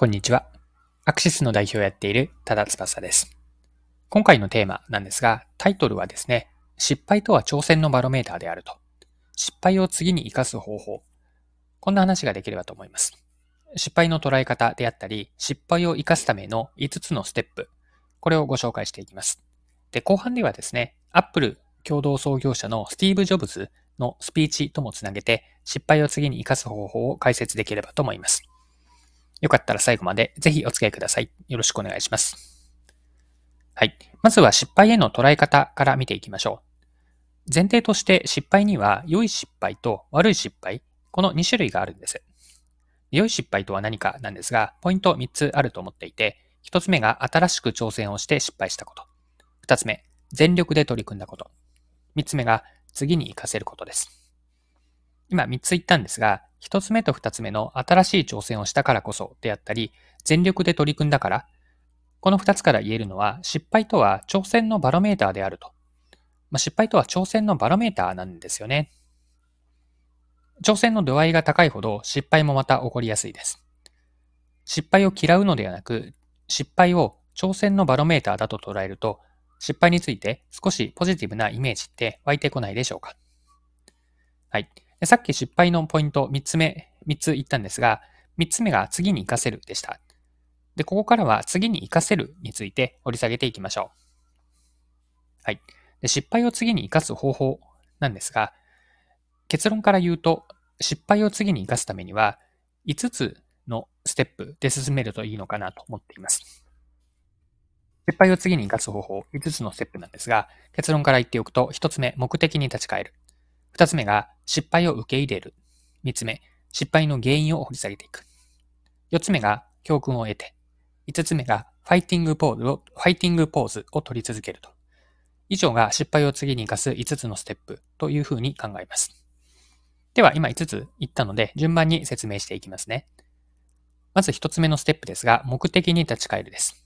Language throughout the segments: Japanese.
こんにちは。アクシスの代表をやっている多田翼です。今回のテーマなんですが、タイトルはですね、失敗とは挑戦のバロメーターであると。失敗を次に活かす方法。こんな話ができればと思います。失敗の捉え方であったり、失敗を活かすための5つのステップ。これをご紹介していきます。で、後半ではですね、Apple 共同創業者のスティーブ・ジョブズのスピーチともつなげて、失敗を次に活かす方法を解説できればと思います。よかったら最後までぜひお付き合いください。よろしくお願いします。はい。まずは失敗への捉え方から見ていきましょう。前提として失敗には良い失敗と悪い失敗、この2種類があるんです。良い失敗とは何かなんですが、ポイント3つあると思っていて、1つ目が新しく挑戦をして失敗したこと。2つ目、全力で取り組んだこと。3つ目が次に活かせることです。今3つ言ったんですが、1つ目と2つ目の新しい挑戦をしたからこそであったり、全力で取り組んだから、この2つから言えるのは、失敗とは挑戦のバロメーターであると。まあ、失敗とは挑戦のバロメーターなんですよね。挑戦の度合いが高いほど失敗もまた起こりやすいです。失敗を嫌うのではなく、失敗を挑戦のバロメーターだと捉えると、失敗について少しポジティブなイメージって湧いてこないでしょうか。はい。さっき失敗のポイント3つ目、3つ言ったんですが、3つ目が次に活かせるでした。で、ここからは次に活かせるについて掘り下げていきましょう。はい。で失敗を次に活かす方法なんですが、結論から言うと、失敗を次に活かすためには、5つのステップで進めるといいのかなと思っています。失敗を次に活かす方法、5つのステップなんですが、結論から言っておくと、1つ目、目的に立ち返る。二つ目が失敗を受け入れる。三つ目、失敗の原因を掘り下げていく。四つ目が教訓を得て。五つ目がファイティングポーズを、ファイティングポーズを取り続けると。以上が失敗を次に活かす5つのステップというふうに考えます。では、今5つ言ったので、順番に説明していきますね。まず1つ目のステップですが、目的に立ち返るです。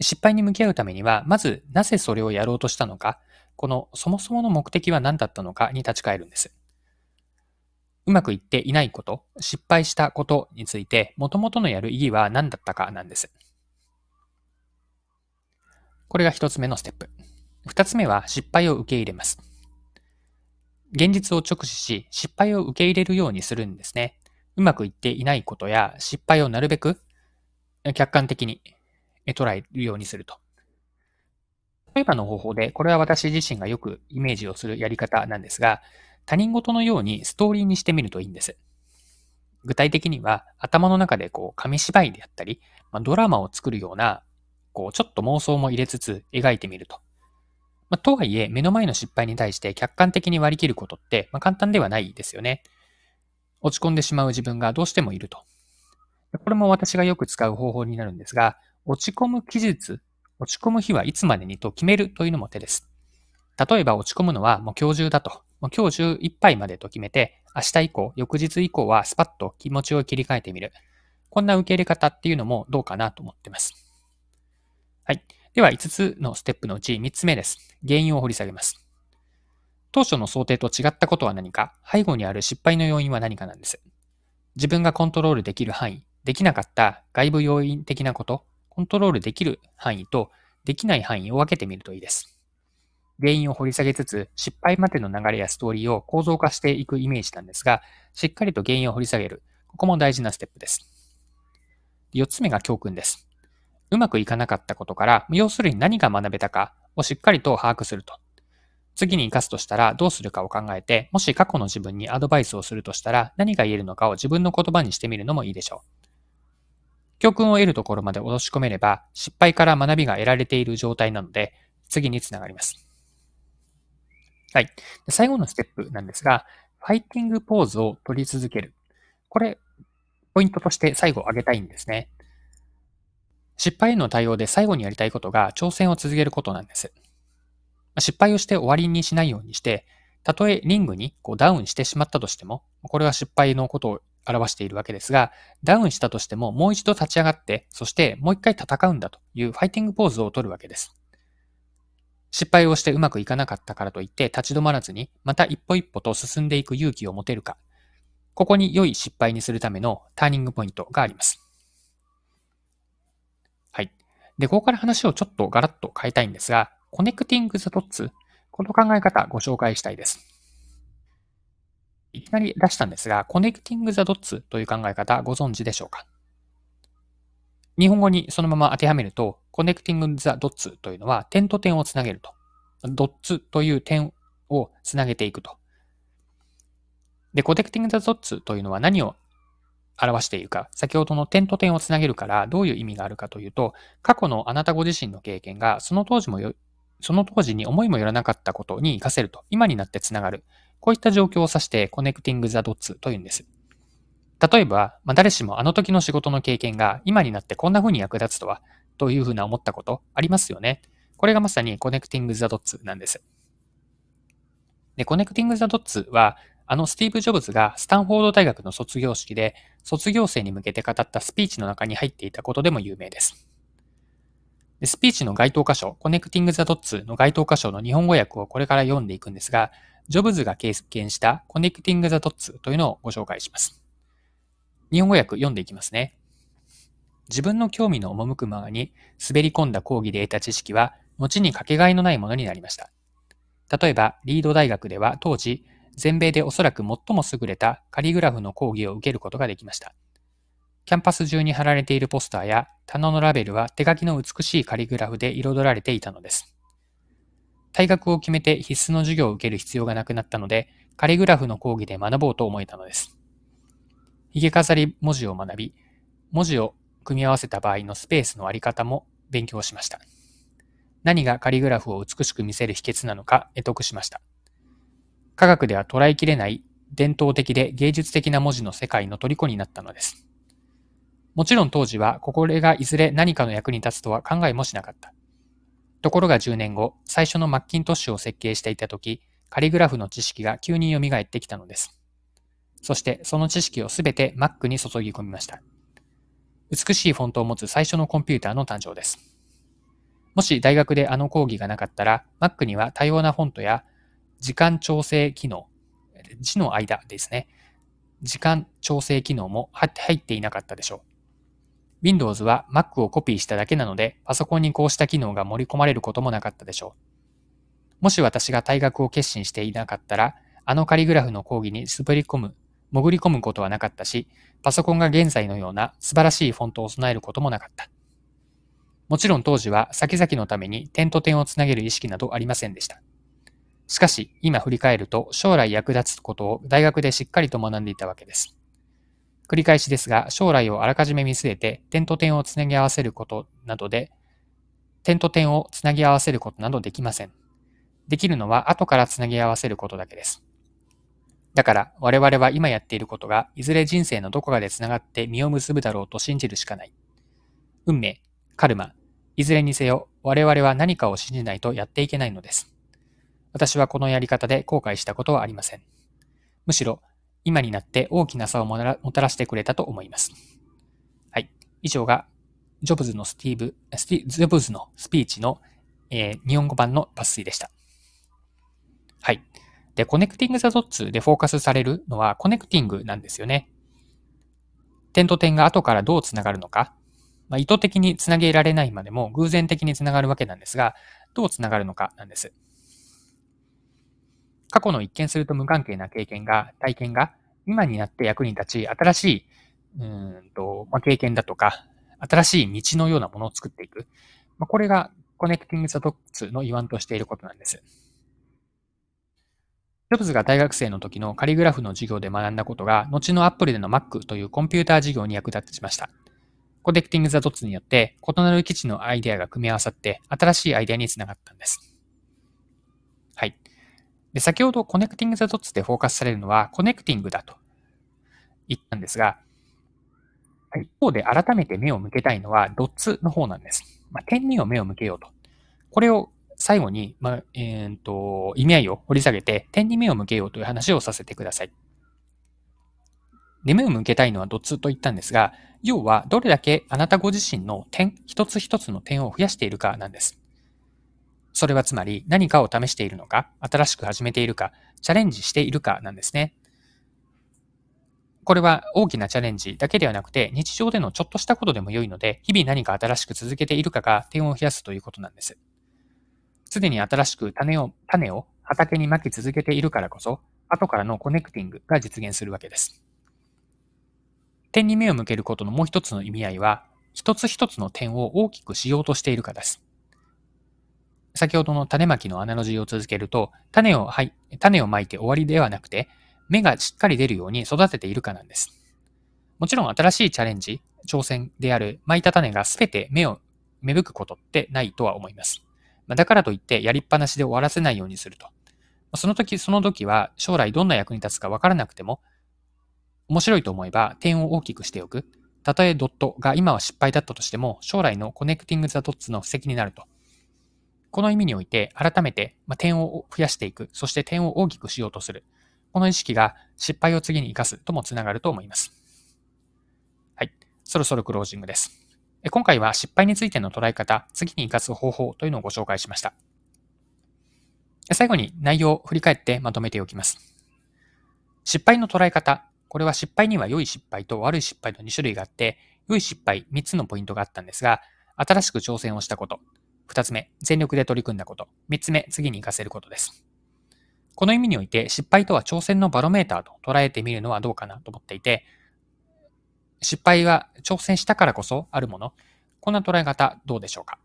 失敗に向き合うためには、まずなぜそれをやろうとしたのか、このそもそもの目的は何だったのかに立ち返るんです。うまくいっていないこと、失敗したことについて、元々のやる意義は何だったかなんです。これが一つ目のステップ。二つ目は失敗を受け入れます。現実を直視し、失敗を受け入れるようにするんですね。うまくいっていないことや失敗をなるべく客観的に捉えるようにすると。例えばの方法で、これは私自身がよくイメージをするやり方なんですが、他人事のようにストーリーにしてみるといいんです。具体的には頭の中でこう紙芝居であったり、ま、ドラマを作るような、こうちょっと妄想も入れつつ描いてみると。ま、とはいえ、目の前の失敗に対して客観的に割り切ることって、ま、簡単ではないですよね。落ち込んでしまう自分がどうしてもいると。これも私がよく使う方法になるんですが、落ち込む期日落ち込む日はいつまでにと決めるというのも手です。例えば落ち込むのはもう今日中だと。もう今日中いっぱいまでと決めて、明日以降、翌日以降はスパッと気持ちを切り替えてみる。こんな受け入れ方っていうのもどうかなと思ってます。はい。では5つのステップのうち3つ目です。原因を掘り下げます。当初の想定と違ったことは何か、背後にある失敗の要因は何かなんです。自分がコントロールできる範囲、できなかった外部要因的なこと、コントロールできる範囲とできない範囲を分けてみるといいです。原因を掘り下げつつ、失敗までの流れやストーリーを構造化していくイメージなんですが、しっかりと原因を掘り下げる。ここも大事なステップです。四つ目が教訓です。うまくいかなかったことから、要するに何が学べたかをしっかりと把握すると。次に活かすとしたらどうするかを考えて、もし過去の自分にアドバイスをするとしたら何が言えるのかを自分の言葉にしてみるのもいいでしょう。教訓を得るところまで落とし込めれば、失敗から学びが得られている状態なので、次につながります。はい。最後のステップなんですが、ファイティングポーズを取り続ける。これ、ポイントとして最後挙げたいんですね。失敗への対応で最後にやりたいことが挑戦を続けることなんです。失敗をして終わりにしないようにして、たとえリングにこうダウンしてしまったとしても、これは失敗のことを表しているわけですが、ダウンしたとしてももう一度立ち上がって、そしてもう一回戦うんだというファイティングポーズを取るわけです。失敗をしてうまくいかなかったからといって立ち止まらずに、また一歩一歩と進んでいく勇気を持てるか。ここに良い失敗にするためのターニングポイントがあります。はいで、ここから話をちょっとガラッと変えたいんですが、 connecting the dots、この考え方ご紹介したいです。いきなり出したんですが、 connecting the dots という考え方ご存知でしょうか？日本語にそのまま当てはめると、 connecting the dots というのは点と点をつなげると。 dots という点をつなげていくと。で、 connecting the dots というのは何を表しているか、先ほどの点と点をつなげるからどういう意味があるかというと、過去のあなたご自身の経験がその当時もその当時に思いもよらなかったことに活かせると、今になってつながる。こういった状況を指して connecting the dots というんです。例えば、まあ、誰しもあの時の仕事の経験が今になってこんな風に役立つとは、というふうな思ったことありますよね。これがまさに connecting the dots なんです。で、 connecting the dots は、あのスティーブ・ジョブズがスタンフォード大学の卒業式で卒業生に向けて語ったスピーチの中に入っていたことでも有名です。でスピーチの該当箇所、 connecting the dots の該当箇所の日本語訳をこれから読んでいくんですが、ジョブズが経験した connecting the dots というのをご紹介します。日本語訳読んでいきますね。自分の興味の赴くままに滑り込んだ講義で得た知識は、後にかけがえのないものになりました。例えば、リード大学では当時、全米でおそらく最も優れたカリグラフの講義を受けることができました。キャンパス中に貼られているポスターや棚のラベルは手書きの美しいカリグラフで彩られていたのです。退学を決めて必須の授業を受ける必要がなくなったので、カリグラフの講義で学ぼうと思えたのです。髭飾り文字を学び、文字を組み合わせた場合のスペースのあり方も勉強しました。何がカリグラフを美しく見せる秘訣なのか得得しました。科学では捉えきれない伝統的で芸術的な文字の世界の虜になったのです。もちろん当時は、これがいずれ何かの役に立つとは考えもしなかった。ところが10年後、最初のマッキントッシュを設計していたとき、カリグラフの知識が急に蘇ってきたのです。そしてその知識をすべて Mac に注ぎ込みました。美しいフォントを持つ最初のコンピューターの誕生です。もし大学であの講義がなかったら、Mac には多様なフォントや時間調整機能、字の間ですね。時間調整機能も入っていなかったでしょう。Windows は Mac をコピーしただけなので、パソコンにこうした機能が盛り込まれることもなかったでしょう。もし私が退学を決心していなかったら、あのカリグラフの講義に滑り込む、潜り込むことはなかったし、パソコンが現在のような素晴らしいフォントを備えることもなかった。もちろん当時は先々のために点と点をつなげる意識などありませんでした。しかし、今振り返ると将来役立つことを大学でしっかりと学んでいたわけです。繰り返しですが、将来をあらかじめ見据えて、点と点をつなぎ合わせることなどで、点と点をつなぎ合わせることなどできません。できるのは後からつなぎ合わせることだけです。だから我々は今やっていることがいずれ人生のどこかでつながって実を結ぶだろうと信じるしかない。運命、カルマ、いずれにせよ我々は何かを信じないとやっていけないのです。私はこのやり方で後悔したことはありません。むしろ今になって大きな差をもたらしてくれたと思います。はい。以上が、ジョブズのスティーブ、スティジョブズのスピーチの、えー、日本語版の抜粋でした。はい。で、 connecting the dots でフォーカスされるのは connecting なんですよね。点と点が後からどうつながるのか、まあ、意図的につなげられないまでも偶然的につながるわけなんですが、どうつながるのかなんです。過去の一見すると無関係な経験が、体験が、今になって役に立ち、新しい、うんと、まあ、経験だとか、新しい道のようなものを作っていく。まあ、これが、 connecting the dots の言わんとしていることなんです。ジョブズが大学生の時のカリグラフの授業で学んだことが、後のアップルでの Mac というコンピューター事業に役立ちました。 connecting the dots によって、異なる既知のアイデアが組み合わさって、新しいアイデアにつながったんです。はい。で、先ほど connecting the dots でフォーカスされるのは connecting だと言ったんですが、一方で改めて目を向けたいのは dots の方なんです。まあ、点にを目を向けようと。これを最後に、まあ、えー、と、意味合いを掘り下げて点に目を向けようという話をさせてください。で、目を向けたいのは dots と言ったんですが、要はどれだけあなたご自身の点、一つ一つの点を増やしているかなんです。それはつまり何かを試しているのか、新しく始めているか、チャレンジしているかなんですね。これは大きなチャレンジだけではなくて、日常でのちょっとしたことでも良いので、日々何か新しく続けているかが点を増やすということなんです。すでに新しく種を、種を畑に巻き続けているからこそ、後からのコネクティングが実現するわけです。点に目を向けることのもう一つの意味合いは、一つ一つの点を大きくしようとしているかです。先ほどの種まきのアナロジーを続けると、種を、はい、種をまいて終わりではなくて、芽がしっかり出るように育てているかなんです。もちろん新しいチャレンジ、挑戦である巻いた種がすべて芽を芽吹くことってないとは思います。だからといってやりっぱなしで終わらせないようにすると。その時その時は将来どんな役に立つかわからなくても、面白いと思えば点を大きくしておく。たとえドットが今は失敗だったとしても、将来の connecting the dots の布石になると。この意味において、改めて、ま点を増やしていく、そして点を大きくしようとする。この意識が失敗を次に活かすともつながると思います。はい。そろそろクロージングです。今回は失敗についての捉え方、次に活かす方法というのをご紹介しました。最後に内容を振り返ってまとめておきます。失敗の捉え方。これは失敗には良い失敗と悪い失敗の2種類があって、良い失敗3つのポイントがあったんですが、新しく挑戦をしたこと。2つ目、全力で取り組んだこと。3つ目、次に活かせることです。この意味において失敗とは挑戦のバロメーターと捉えてみるのはどうかなと思っていて、失敗は挑戦したからこそあるもの。こんな捉え方どうでしょうか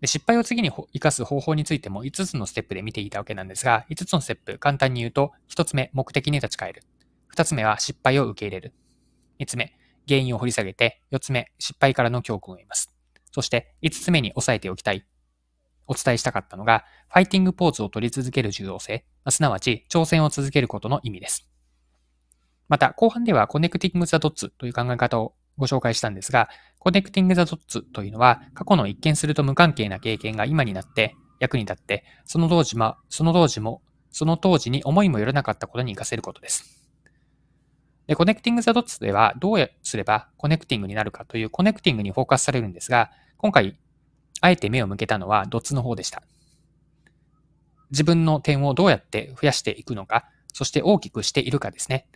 で失敗を次に活かす方法についても5つのステップで見ていたわけなんですが、5つのステップ、簡単に言うと、1つ目、目的に立ち返る。2つ目は失敗を受け入れる。3つ目、原因を掘り下げて、4つ目、失敗からの教訓を得ます。そして、5つ目に押さえておきたいお伝えしたかったのが、ファイティングポーズを取り続ける重要性、すなわち挑戦を続けることの意味です。また、後半では connecting the dots という考え方をご紹介したんですが、 connecting the dots というのは、過去の一見すると無関係な経験が今になって役に立って、その当時も、その当時も、その当時に思いもよらなかったことに活かせることです。で、 connecting the dots では、どうすれば connecting になるかという connecting にフォーカスされるんですが、今回あえて目を向けたのは dots の方でした。自分の点をどうやって増やしていくのか、そして大きくしているかですね。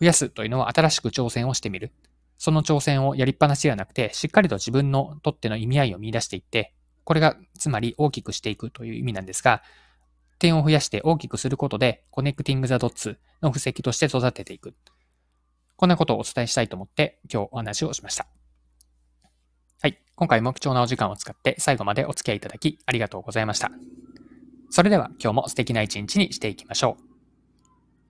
増やすというのは新しく挑戦をしてみる。その挑戦をやりっぱなしではなくて、しっかりと自分のとっての意味合いを見出していって、これがつまり大きくしていくという意味なんですが、点を増やして大きくすることで、 connecting the dots の布石として育てていく。こんなことをお伝えしたいと思って今日お話をしました。はい。今回も貴重なお時間を使って最後までお付き合いいただきありがとうございました。それでは今日も素敵な一日にしていきましょう。